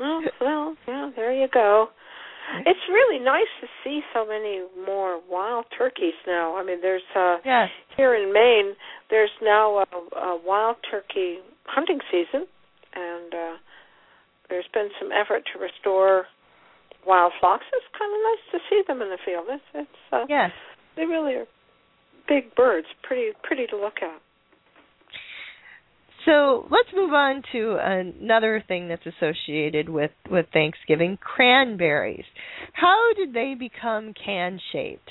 Well, well, yeah, there you go. It's really nice to see so many more wild turkeys now. I mean, there's uh yes. here in Maine, there's now a, a wild turkey hunting season, and uh there's been some effort to restore wild flocks. It's kind of nice to see them in the field. It's, it's uh, Yes. they really are big birds, pretty pretty to look at. So let's move on to another thing that's associated with with Thanksgiving: cranberries. How did they become can shaped?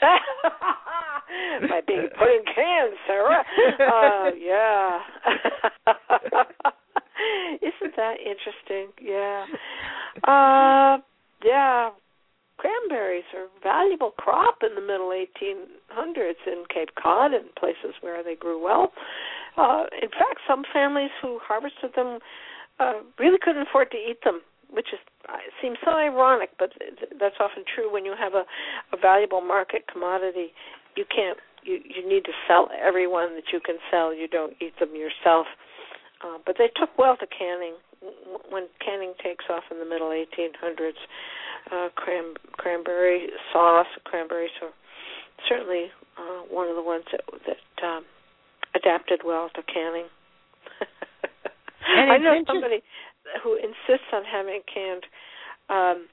By being put in cans, Sarah. Uh, yeah. Isn't that interesting? Yeah. Uh, yeah. Cranberries are a valuable crop in the middle 1800s in Cape Cod and places where they grew well. Uh, in fact, some families who harvested them uh, really couldn't afford to eat them, which is uh, seems so ironic, but that's often true when you have a, a valuable market commodity. You can't. You you need to sell everyone that you can sell. You don't eat them yourself. Uh, but they took well to canning when canning takes off in the middle 1800s. Uh, cran, cranberry sauce, cranberries are certainly uh, one of the ones that that um, adapted well to canning. I know somebody who insists on having canned um,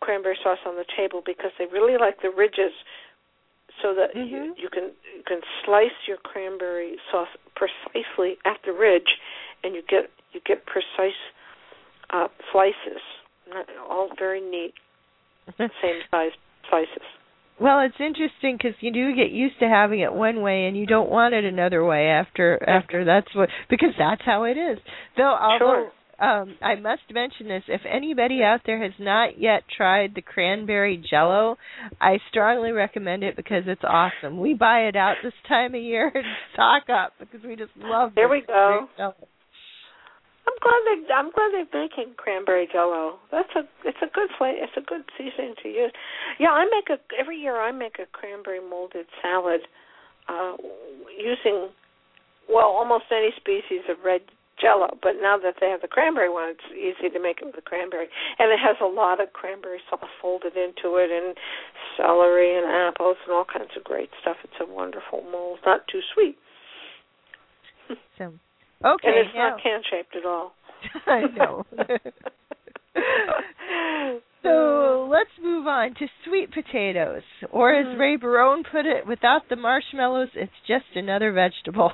cranberry sauce on the table because they really like the ridges, so that mm-hmm. you, you can you can slice your cranberry sauce precisely at the ridge, and you get you get precise uh, slices, all very neat, same size slices. Well, it's interesting because you do get used to having it one way, and you don't want it another way after after that's what because that's how it is. Though, although sure. Um, I must mention this, if anybody out there has not yet tried the cranberry Jello, I strongly recommend it because it's awesome. We buy it out this time of year and stock up because we just love. There we go. Jello. I'm glad they I'm glad they're making cranberry jello. That's a it's a good flavor. It's a good seasoning to use. Yeah, I make a every year I make a cranberry molded salad uh using well almost any species of red jello, but now that they have the cranberry one, it's easy to make it with the cranberry. And it has a lot of cranberry sauce folded into it and celery and apples and all kinds of great stuff. It's a wonderful mold, not too sweet. So Okay. And it's yeah. not can shaped at all. I know. so let's move on to sweet potatoes. Or as Mm-hmm. Ray Barone put it, without the marshmallows, it's just another vegetable.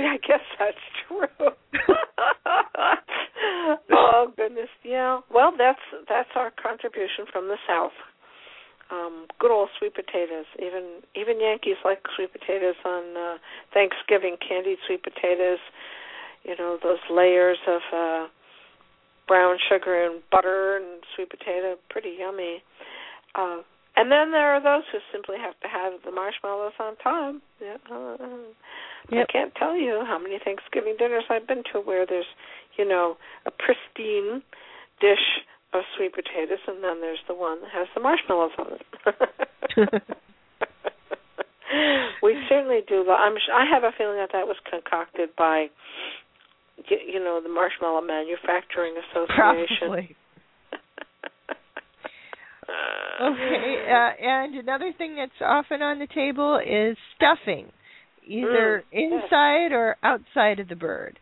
That's I guess that's true. oh goodness, yeah. Well, that's that's our contribution from the South. Um, good old sweet potatoes. Even even Yankees like sweet potatoes on uh, Thanksgiving. Candied sweet potatoes. You know those layers of uh, brown sugar and butter and sweet potato. Pretty yummy. Uh, and then there are those who simply have to have the marshmallows on time. Yeah. Uh, Yep. I can't tell you how many Thanksgiving dinners I've been to where there's, you know, a pristine dish of sweet potatoes, and then there's the one that has the marshmallows on it. we certainly do. I'm. I have a feeling that that was concocted by, you know, the Marshmallow Manufacturing Association. Probably. Okay, uh, and another thing that's often on the table is stuffing, either Mm, inside or outside of the bird.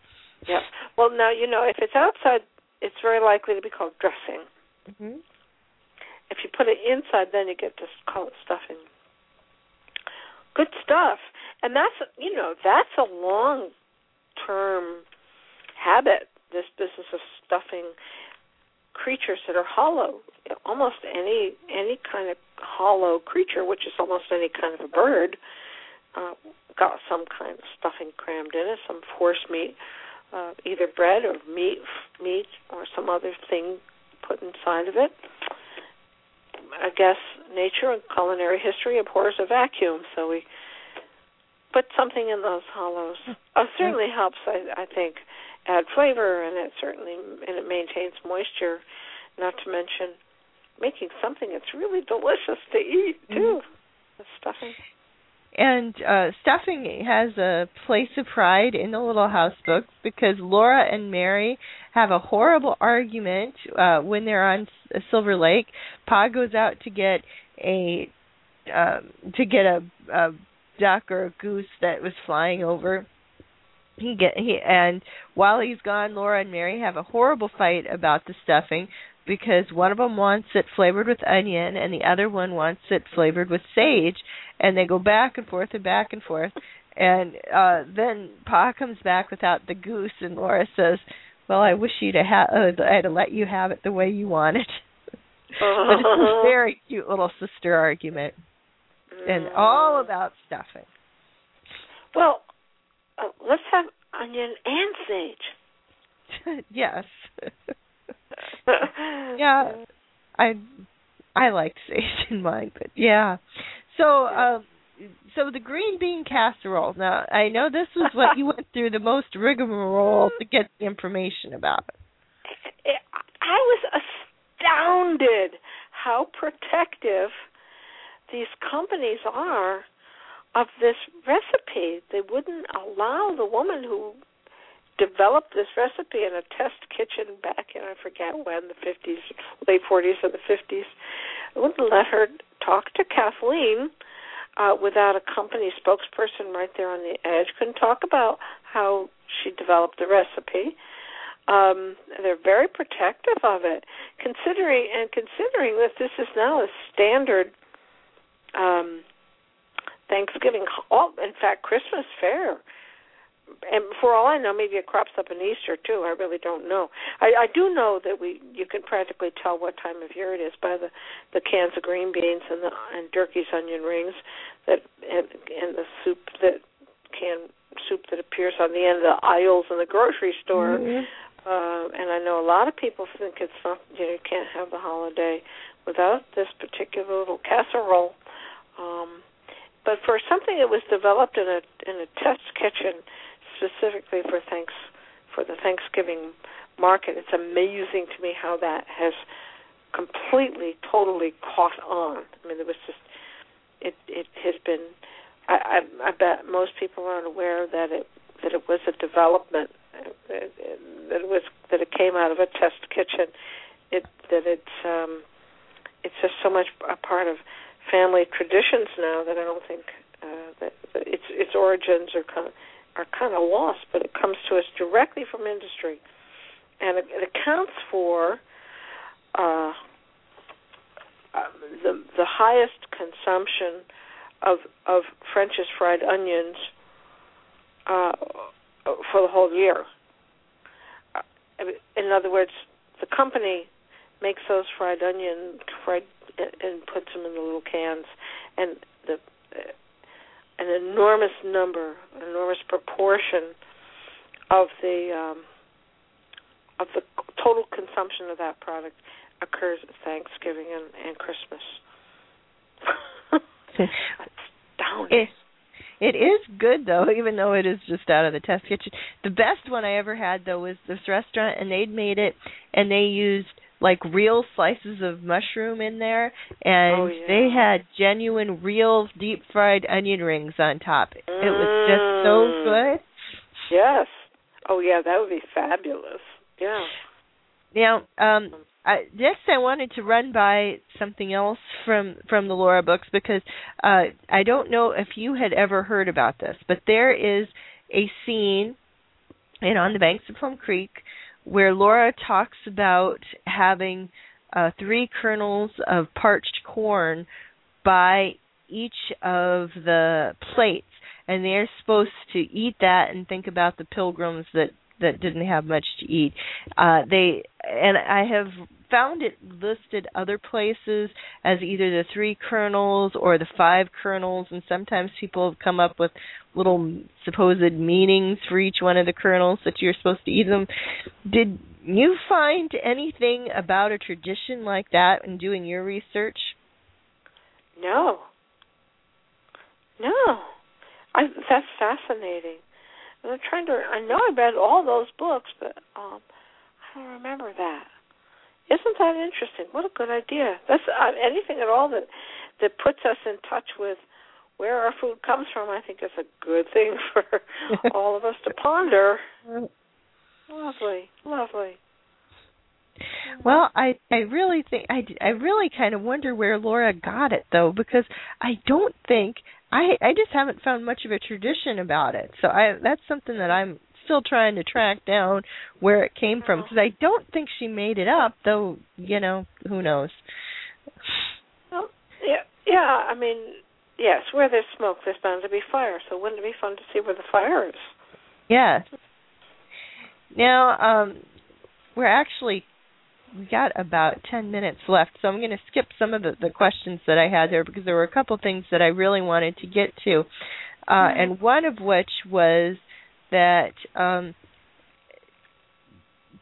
Yep. Well, now you know if it's outside, it's very likely to be called dressing. Mm-hmm. If you put it inside, then you get to call it stuffing. Good stuff. And that's you know that's a long term habit. This business of stuffing creatures that are hollow. Almost any any kind of hollow creature, which is almost any kind of a bird, uh, got some kind of stuffing crammed in it, some force meat, uh, either bread or meat, meat or some other thing put inside of it. I guess nature and culinary history abhors a vacuum, so we put something in those hollows. Uh, certainly helps, I, I think, add flavor, and it certainly and it maintains moisture. Not to mention making something that's really delicious to eat too. The stuffing. and uh stuffing has a place of pride in the little house books because Laura and Mary have a horrible argument uh when they're on S- Silver Lake. Pa goes out to get a um to get a, a duck or a goose that was flying over he get he and while he's gone Laura and Mary have a horrible fight about the stuffing because one of them wants it flavored with onion and the other one wants it flavored with sage and they go back and forth and back and forth. And uh then pa comes back without the goose and Laura says well I wish you'd have uh, I'd have let you have it the way you want it. But it's a very cute little sister argument and all about stuffing. Well, uh, let's have onion and sage. yes. Yeah i i liked sage in mine but yeah. So um so the green bean casserole. Now i know this was what you went through the most rigmarole to get the information about. It, I was astounded how protective these companies are of this recipe. They wouldn't allow the woman who developed this recipe in a test kitchen back in I forget when the 50s, late 40s or the 50s. They wouldn't let her talk to Kathleen uh, without a company spokesperson right there on the edge. Couldn't talk about how she developed the recipe. Um, they're very protective of it, considering and considering that this is now a standard um, Thanksgiving, all in fact Christmas fare. And for all I know, maybe it crops up in Easter too. I really don't know. I, I do know that we you can practically tell what time of year it is by the the cans of green beans and the and Durkee's onion rings that and and the soup that can soup that appears on the end of the aisles in the grocery store. Mhm. Uh, and I know a lot of people think it's not you know you can't have the holiday without this particular little casserole. Um, but for something that was developed in a in a test kitchen specifically for thanks for the Thanksgiving market, it's amazing to me how that has completely, totally caught on. I mean, there was just it it has been. I I, I bet most people aren't aware that it that it was a development that it was that it came out of a test kitchen. It that it's um it's just so much a part of family traditions now that I don't think uh, that, that its its origins are kind of, are kind of lost, but it comes to us directly from industry, and it, it accounts for uh, uh, the the highest consumption of of French's fried onions uh, for the whole year. Uh, in other words, the company makes those fried onion fried and puts them in the little cans, and the uh, an enormous number, an enormous proportion of the um, of the total consumption of that product occurs at Thanksgiving and, and Christmas. Astounding. It, it is good though, even though it is just out of the test kitchen. The best one I ever had though was this restaurant, and they'd made it, and they used like real slices of mushroom in there, and Oh, yeah. they had genuine, real deep fried onion rings on top. It was just so Mm. good. Yes. Oh yeah, that would be fabulous. Yeah. Now, um, I, next I wanted to run by something else from from the Laura books because uh, I don't know if you had ever heard about this, but there is a scene in On the Banks of Plum Creek where Laura talks about having uh, three kernels of parched corn by each of the plates, and they're supposed to eat that and think about the pilgrims that that didn't have much to eat. Uh, they and I have found it listed other places as either the three kernels or the five kernels, and sometimes people have come up with little supposed meanings for each one of the kernels that you're supposed to eat them. Did you find anything about a tradition like that in doing your research? No. No. I that's fascinating. I'm trying to I know I read all those books, but um I remember that. Isn't that interesting? What a good idea. That's uh, anything at all that that puts us in touch with where our food comes from, I think is a good thing for all of us to ponder. Lovely, lovely. Well, I I really think I I really kind of wonder where Laura got it though because I don't think I I just haven't found much of a tradition about it. So I that's something that I'm still trying to track down where it came from because I don't think she made it up though, you know, who knows. Well, yeah, yeah, I mean, yes, where there's smoke there's bound to be fire. So wouldn't it be fun to see where the fire is? Yes. Now, um we're actually we got about 10 minutes left, so I'm going to skip some of the, the questions that I had there because there were a couple things that I really wanted to get to. Uh, mm-hmm. And one of which was that um,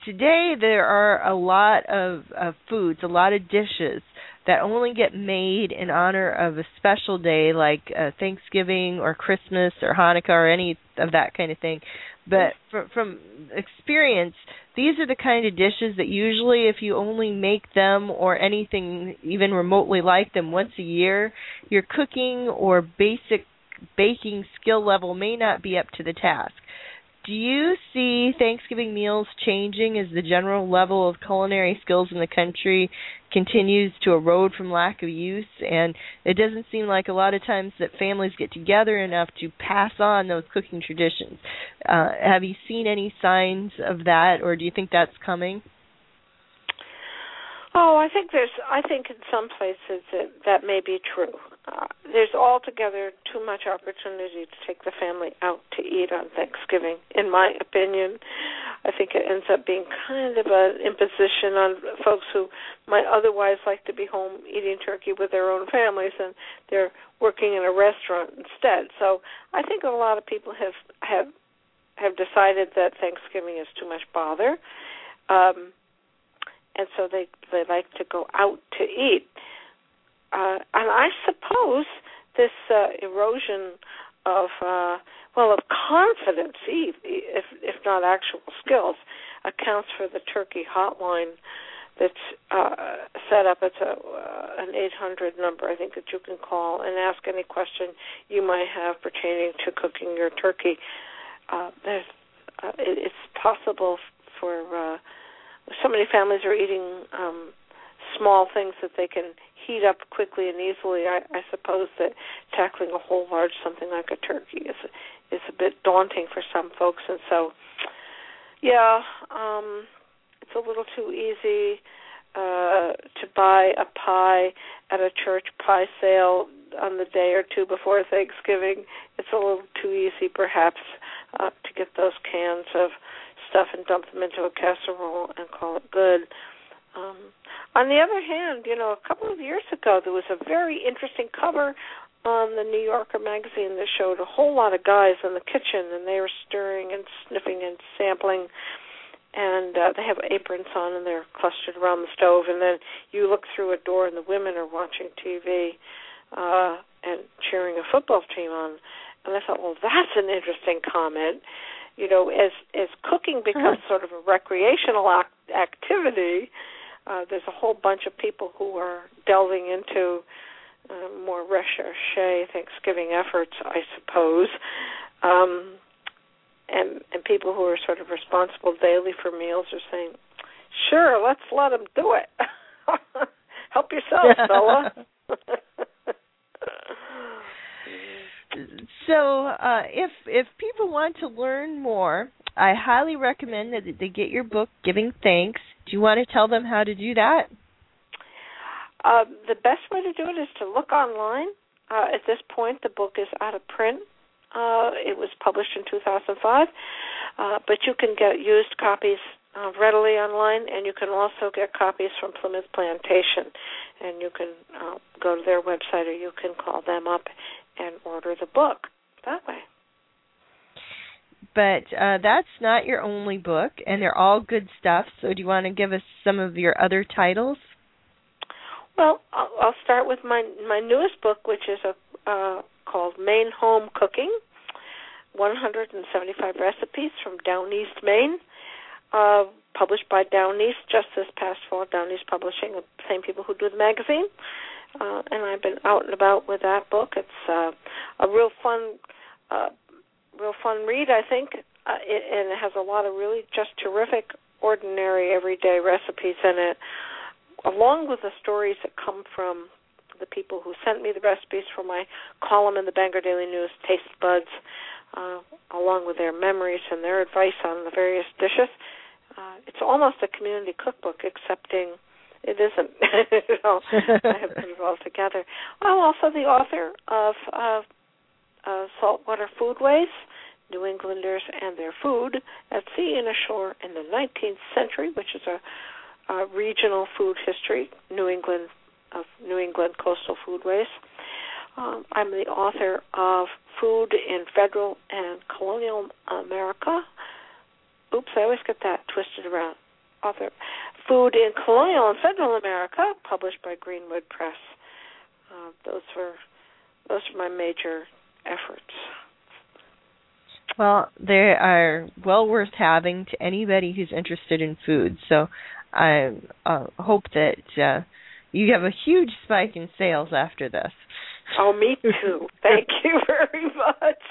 today there are a lot of, of foods, a lot of dishes that only get made in honor of a special day like uh, Thanksgiving or Christmas or Hanukkah or any of that kind of thing. But from, from experience, these are the kind of dishes that usually, if you only make them or anything even remotely like them once a year, your cooking or basic baking skill level may not be up to the task. Do you see Thanksgiving meals changing as the general level of culinary skills in the country continues to erode from lack of use? And it doesn't seem like a lot of times that families get together enough to pass on those cooking traditions. Uh, have you seen any signs of that, or do you think that's coming? Oh, I think there's. I think in some places that that may be true. Uh, there's altogether too much opportunity to take the family out to eat on Thanksgiving, in my opinion. I think it ends up being kind of an imposition on folks who might otherwise like to be home eating turkey with their own families, and they're working in a restaurant instead. So I think a lot of people have have have decided that Thanksgiving is too much bother. Um, and so they they like to go out to eat. Uh, and I suppose this uh, erosion of uh, well of confidence, if if not actual skills, accounts for the turkey hotline that's uh, set up. It's a uh, an 800 number I think that you can call and ask any question you might have pertaining to cooking your turkey. Uh, there's uh, it, it's possible for uh, so many families are eating um small things that they can heat up quickly and easily. I, I suppose that tackling a whole large something like a turkey is is a bit daunting for some folks, and so yeah, um, it's a little too easy uh, to buy a pie at a church pie sale on the day or two before Thanksgiving. It's a little too easy, perhaps, uh, to get those cans of stuff and dump them into a casserole and call it good. Um, on the other hand, you know, a couple of years ago there was a very interesting cover on the New Yorker magazine that showed a whole lot of guys in the kitchen and they were stirring and sniffing and sampling and uh, they have aprons on and they're clustered around the stove and then you look through a door and the women are watching TV uh and cheering a football team on. And I thought, well, that's an interesting comment. You know, as as cooking becomes sort of a recreational act, activity, uh, there's a whole bunch of people who are delving into uh, more recherche Thanksgiving efforts, I suppose, um, and and people who are sort of responsible daily for meals are saying, "Sure, let's let them do it. Help yourself, fella." so uh, if if people want to learn more, I highly recommend that they get your book, Giving Thanks. Do you want to tell them how to do that? Uh, the best way to do it is to look online. Uh, at this point, the book is out of print. Uh, it was published in 2005, uh, but you can get used copies uh, readily online, and you can also get copies from Plimoth Plantation. And you can uh, go to their website, or you can call them up and order the book that way. But uh, that's not your only book, and they're all good stuff. So, do you want to give us some of your other titles? Well, I'll, I'll start with my my newest book, which is a uh, called Maine Home Cooking: 175 Recipes from Down East, Maine. Uh, published by Down East just this past fall. Down East Publishing, the same people who do the magazine uh, and I've been out and about with that book. It's uh, a real fun, uh, real fun read. I think, uh, it, and it has a lot of really just terrific, ordinary, everyday recipes in it, along with the stories that come from the people who sent me the recipes for my column in the Bangor Daily News, Taste Buds, uh, along with their memories and their advice on the various dishes. Uh, it's almost a community cookbook, excepting it isn't. you know, I have put it all together. I'm also the author of uh, uh, Saltwater Foodways, New Englanders and Their Food at Sea and Ashore in the 19th Century, which is a, a regional food history, New England of New England coastal foodways. Um, I'm the author of Food in Federal and Colonial America. Oops, I always get that twisted around. Author Food in Colonial and Federal America, published by Greenwood Press. Uh, those were those are my major efforts. Well, they are well worth having to anybody who's interested in food. So I uh, hope that uh, you have a huge spike in sales after this. Oh, me too. Thank you very much.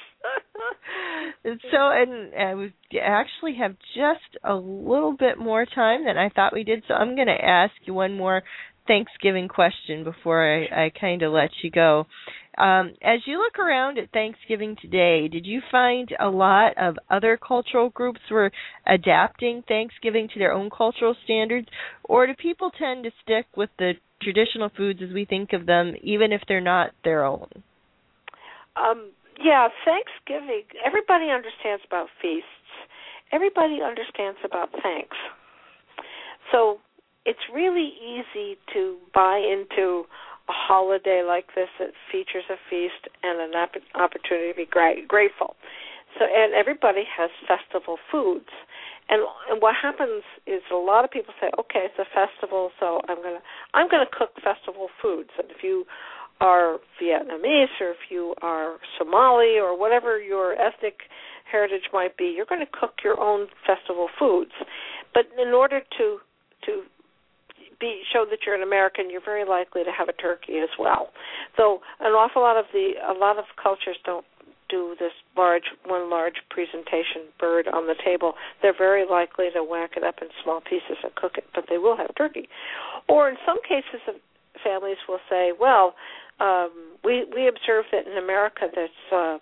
So, and, and we actually have just a little bit more time than I thought we did. So, I'm going to ask you one more Thanksgiving question before I, I kind of let you go. Um, as you look around at Thanksgiving today, did you find a lot of other cultural groups were adapting Thanksgiving to their own cultural standards, or do people tend to stick with the traditional foods as we think of them, even if they're not their own? Um, yeah, Thanksgiving. Everybody understands about feasts. Everybody understands about thanks. So it's really easy to buy into a holiday like this that features a feast and an opportunity to be gra- grateful. So, and everybody has festival foods. And and what happens is a lot of people say, okay, it's a festival, so I'm gonna I'm gonna cook festival foods. And if you are Vietnamese or if you are Somali or whatever your ethnic heritage might be, you're going to cook your own festival foods. But in order to to be show that you're an American, you're very likely to have a turkey as well. So an awful lot of the a lot of cultures don't do this large one large presentation bird on the table. They're very likely to whack it up in small pieces and cook it, but they will have turkey. Or in some cases, families will say, well, um, we we observe that in America, that's uh,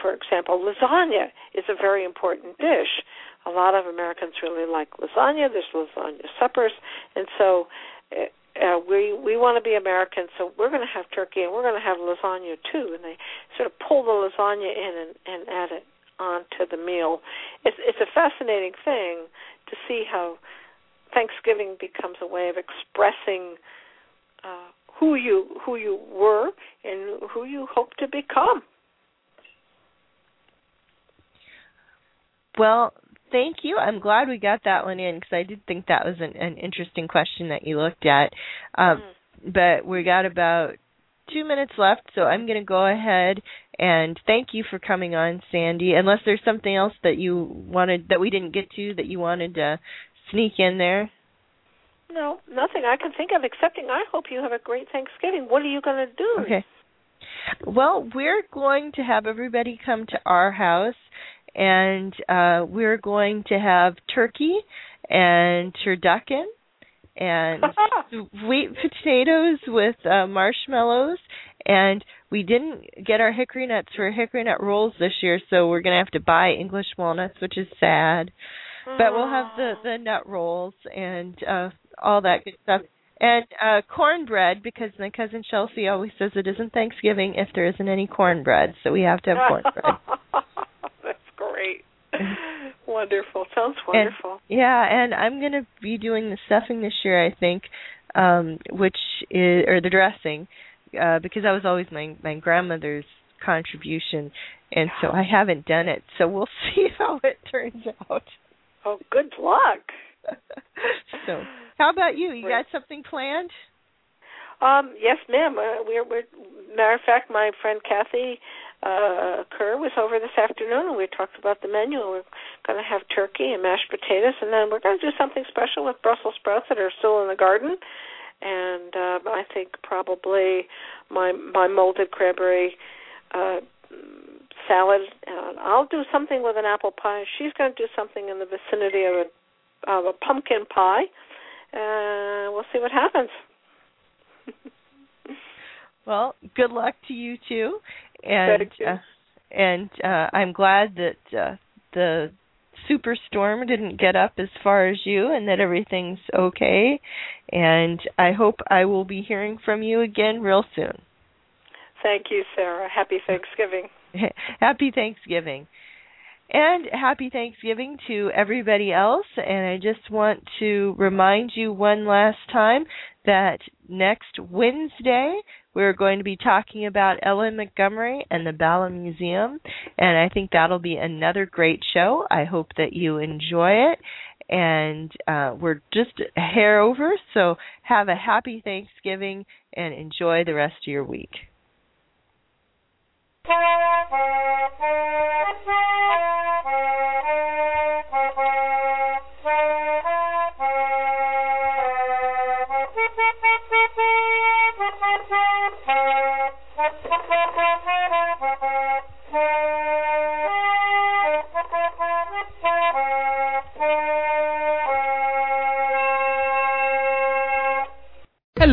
for example, lasagna is a very important dish a lot of Americans really like lasagna. There's lasagna suppers, and so uh, uh we we want to be American, so we're going to have turkey and we're going to have lasagna too. And they sort of pull the lasagna in and, and add it onto the meal. It's it's a fascinating thing to see how Thanksgiving becomes a way of expressing uh, who you who you were and who you hope to become. Well, thank you. I'm glad we got that one in because I did think that was an, an interesting question that you looked at. Um, mm. But we got about two minutes left, so I'm going to go ahead and thank you for coming on, Sandy. Unless there's something else that you wanted that we didn't get to that you wanted to sneak in there. No, nothing I can think of excepting I hope you have a great Thanksgiving. What are you going to do? Okay. Well, we're going to have everybody come to our house and uh, we're going to have turkey and turducken and sweet potatoes with uh, marshmallows and we didn't get our hickory nuts for hickory nut rolls this year so we're going to have to buy english walnuts which is sad but we'll have the the nut rolls and uh all that good stuff and uh cornbread because my cousin chelsea always says it isn't thanksgiving if there isn't any cornbread so we have to have cornbread That's great. wonderful. Sounds wonderful. And, yeah, and I'm going to be doing the stuffing this year, I think, um which is or the dressing uh because that was always my my grandmother's contribution and so I haven't done it. So we'll see how it turns out. Oh, good luck. So, how about you? You got something planned? Um, yes, ma'am. Uh, we're, we're matter of fact, my friend Kathy uh, Kerr was over this afternoon, and we talked about the menu. We're going to have turkey and mashed potatoes, and then we're going to do something special with Brussels sprouts that are still in the garden. And uh, I think probably my my molded cranberry uh, salad. Uh, I'll do something with an apple pie. She's going to do something in the vicinity of a, of a pumpkin pie. Uh, we'll see what happens. well, good luck to you too, and uh, and uh, I'm glad that uh, the superstorm didn't get up as far as you and that everything's okay. And I hope I will be hearing from you again real soon. Thank you, Sarah. Happy Thanksgiving. happy Thanksgiving. And happy Thanksgiving to everybody else. And I just want to remind you one last time that next Wednesday we're going to be talking about Ellen Montgomery and the Bala Museum. And I think that'll be another great show. I hope that you enjoy it. And uh, we're just a hair over. So have a happy Thanksgiving and enjoy the rest of your week. Thank you.